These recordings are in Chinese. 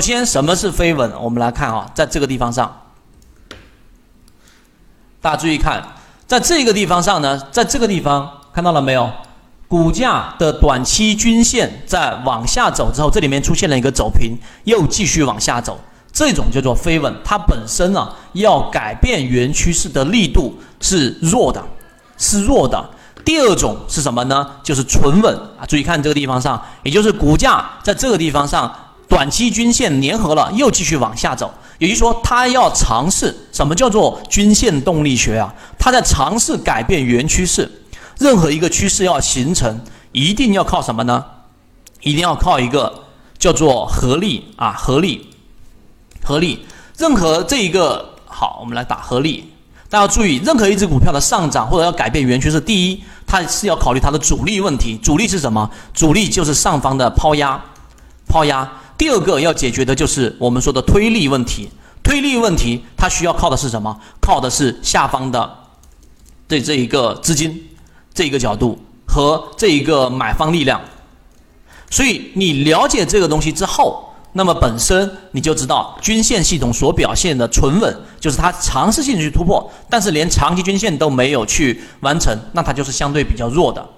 首先，什么是飞稳？我们来看啊，在这个地方上，大家注意看，在这个地方上呢，在这个地方看到了没有？股价的短期均线在往下走之后，这里面出现了一个走平，又继续往下走，这种叫做飞稳。它本身呢，要改变原趋势的力度是弱的，是弱的。第二种是什么呢？就是纯稳啊！注意看这个地方上，也就是股价在这个地方上。短期均线粘合了，又继续往下走，也就是说，它要尝试什么叫做均线动力学啊？它在尝试改变原趋势。任何一个趋势要形成，一定要靠什么呢？一定要靠一个叫做合力啊，合力，合力。任何这一个好，我们来打合力。大家要注意，任何一只股票的上涨或者要改变原趋势，第一，它是要考虑它的阻力问题。阻力是什么？阻力就是上方的抛压，抛压。第二个要解决的就是我们说的推力问题，推力问题它需要靠的是什么？靠的是下方的这这一个资金这一个角度和这一个买方力量。所以你了解这个东西之后，那么本身你就知道均线系统所表现的存稳，就是它尝试性去突破，但是连长期均线都没有去完成，那它就是相对比较弱的。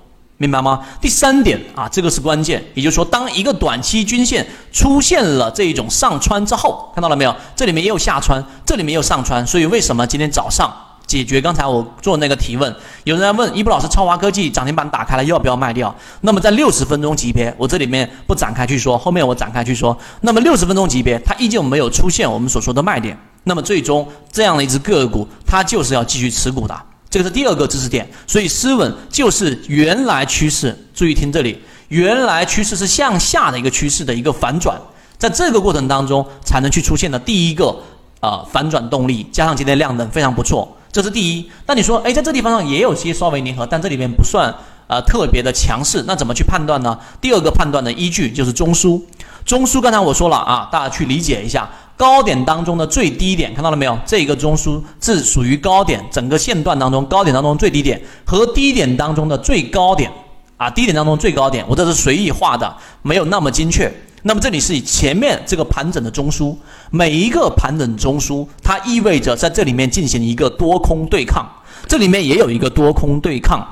明白吗？第三点啊，这个是关键，也就是说，当一个短期均线出现了这一种上穿之后，看到了没有？这里面也有下穿，这里面也有上穿，所以为什么今天早上解决刚才我做那个提问？有人在问一布老师，超华科技涨停板打开了，要不要卖掉？那么在六十分钟级别，我这里面不展开去说，后面我展开去说。那么六十分钟级别，它依旧没有出现我们所说的卖点，那么最终这样的一只个股，它就是要继续持股的。这个是第二个知识点，所以失稳就是原来趋势。注意听这里，原来趋势是向下的一个趋势的一个反转，在这个过程当中才能去出现的第一个呃反转动力，加上今天量能非常不错，这是第一。那你说，哎，在这地方上也有些稍微粘合，但这里面不算呃特别的强势，那怎么去判断呢？第二个判断的依据就是中枢，中枢刚才我说了啊，大家去理解一下。高点当中的最低点看到了没有？这个中枢是属于高点，整个线段当中高点当中最低点和低点当中的最高点啊，低点当中最高点，我这是随意画的，没有那么精确。那么这里是以前面这个盘整的中枢，每一个盘整中枢，它意味着在这里面进行一个多空对抗，这里面也有一个多空对抗。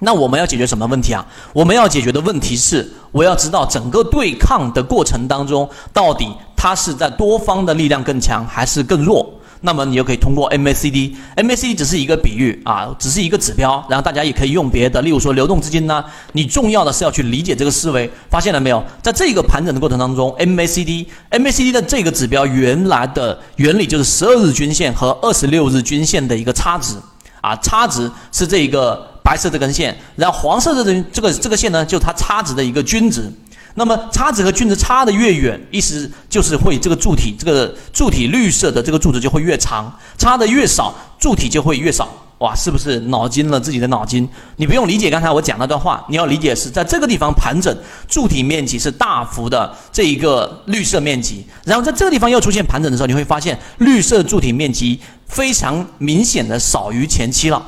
那我们要解决什么问题啊？我们要解决的问题是，我要知道整个对抗的过程当中到底。它是在多方的力量更强还是更弱？那么你就可以通过 MACD，MACD 只是一个比喻啊，只是一个指标，然后大家也可以用别的，例如说流动资金呢。你重要的是要去理解这个思维，发现了没有？在这个盘整的过程当中，MACD，MACD 的这个指标原来的原理就是十二日均线和二十六日均线的一个差值啊，差值是这一个白色这根线，然后黄色的这这个这个线呢，就是它差值的一个均值。那么差值和均值差的越远，意思就是会这个柱体，这个柱体绿色的这个柱子就会越长，差的越少，柱体就会越少。哇，是不是脑筋了自己的脑筋？你不用理解刚才我讲那段话，你要理解是在这个地方盘整，柱体面积是大幅的这一个绿色面积，然后在这个地方又出现盘整的时候，你会发现绿色柱体面积非常明显的少于前期了。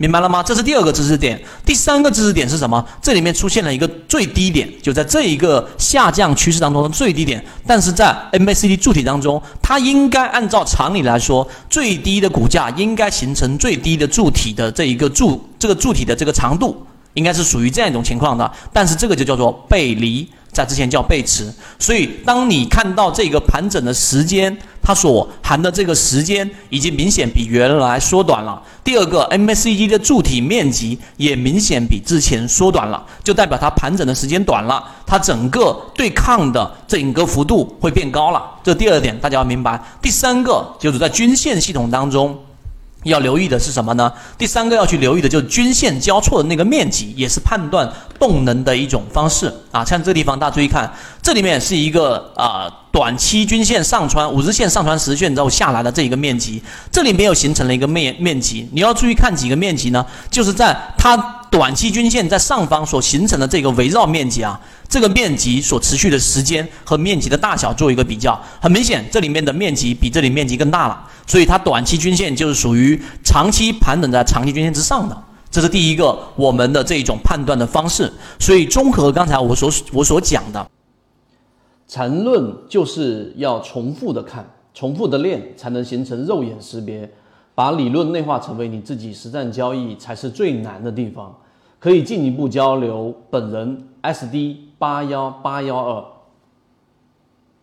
明白了吗？这是第二个知识点。第三个知识点是什么？这里面出现了一个最低点，就在这一个下降趋势当中的最低点。但是在 MACD 柱体当中，它应该按照常理来说，最低的股价应该形成最低的柱体的这一个柱，这个柱体的这个长度应该是属于这样一种情况的。但是这个就叫做背离。在之前叫背驰，所以当你看到这个盘整的时间，它所含的这个时间已经明显比原来缩短了。第二个，MACD 的柱体面积也明显比之前缩短了，就代表它盘整的时间短了，它整个对抗的整个幅度会变高了。这第二点大家要明白。第三个就是在均线系统当中。要留意的是什么呢？第三个要去留意的就是均线交错的那个面积，也是判断动能的一种方式啊。像这个地方，大家注意看，这里面是一个啊短期均线上穿五日线上穿十日线之后下来的这一个面积，这里没有形成了一个面面积。你要注意看几个面积呢？就是在它短期均线在上方所形成的这个围绕面积啊，这个面积所持续的时间和面积的大小做一个比较，很明显，这里面的面积比这里面积更大了。所以它短期均线就是属于长期盘整在长期均线之上的，这是第一个我们的这一种判断的方式。所以综合刚才我所我所讲的缠论就是要重复的看，重复的练，才能形成肉眼识别。把理论内化成为你自己实战交易，才是最难的地方。可以进一步交流，本人 SD 八幺八幺二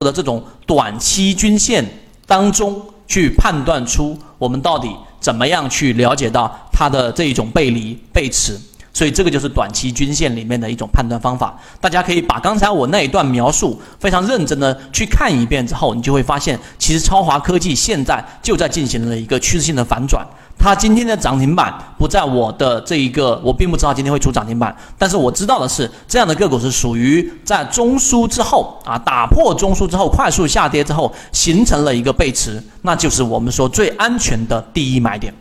的这种短期均线当中去判断出我们到底怎么样去了解到它的这一种背离背驰。所以这个就是短期均线里面的一种判断方法，大家可以把刚才我那一段描述非常认真的去看一遍之后，你就会发现，其实超华科技现在就在进行了一个趋势性的反转。它今天的涨停板不在我的这一个，我并不知道今天会出涨停板，但是我知道的是，这样的个股是属于在中枢之后啊，打破中枢之后快速下跌之后形成了一个背驰，那就是我们说最安全的第一买点。